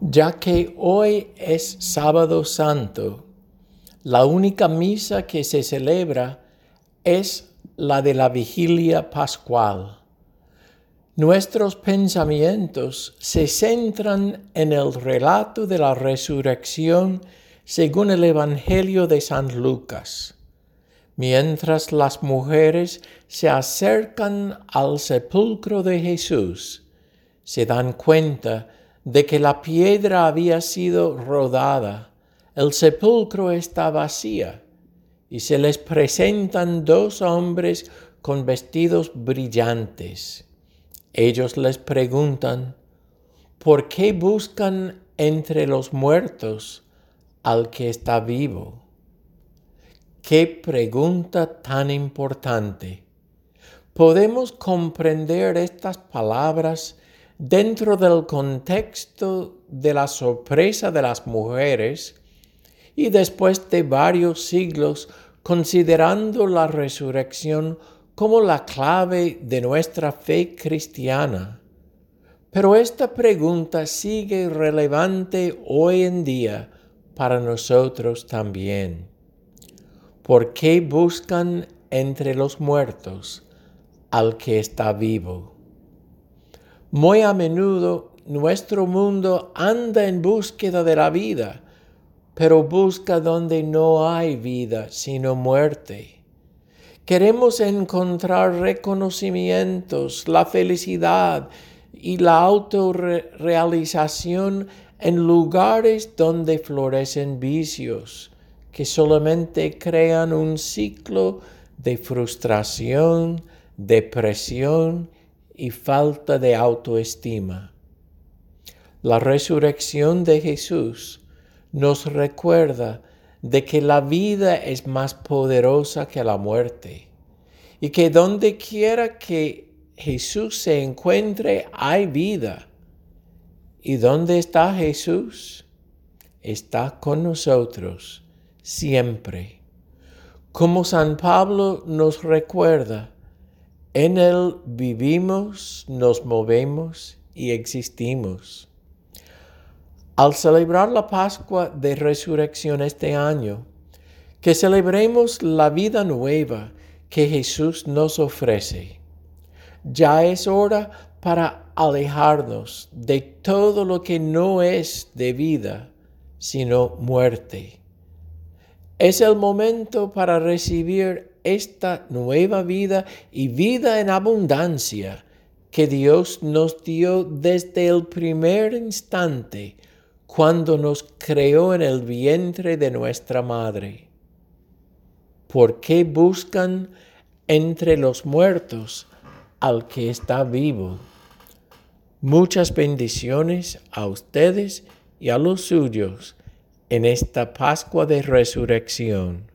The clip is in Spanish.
Ya que hoy es sábado santo, la única misa que se celebra es la de la vigilia pascual. Nuestros pensamientos se centran en el relato de la resurrección según el Evangelio de San Lucas. Mientras las mujeres se acercan al sepulcro de Jesús, se dan cuenta de que la piedra había sido rodada, el sepulcro está vacía, y se les presentan dos hombres con vestidos brillantes. Ellos les preguntan, ¿por qué buscan entre los muertos al que está vivo? Qué pregunta tan importante. Podemos comprender estas palabras dentro del contexto de la sorpresa de las mujeres y después de varios siglos considerando la resurrección como la clave de nuestra fe cristiana. Pero esta pregunta sigue relevante hoy en día para nosotros también. ¿Por qué buscan entre los muertos al que está vivo? Muy a menudo nuestro mundo anda en búsqueda de la vida, pero busca donde no hay vida, sino muerte. Queremos encontrar reconocimientos, la felicidad y la autorrealización en lugares donde florecen vicios que solamente crean un ciclo de frustración, depresión y falta de autoestima. La resurrección de Jesús nos recuerda de que la vida es más poderosa que la muerte y que donde quiera que Jesús se encuentre hay vida. ¿Y dónde está Jesús? Está con nosotros siempre. Como San Pablo nos recuerda, en Él vivimos, nos movemos y existimos. Al celebrar la Pascua de Resurrección este año, que celebremos la vida nueva que Jesús nos ofrece. Ya es hora para alejarnos de todo lo que no es de vida, sino muerte. Es el momento para recibir esta nueva vida y vida en abundancia que Dios nos dio desde el primer instante cuando nos creó en el vientre de nuestra madre. ¿Por qué buscan entre los muertos al que está vivo? Muchas bendiciones a ustedes y a los suyos en esta Pascua de Resurrección.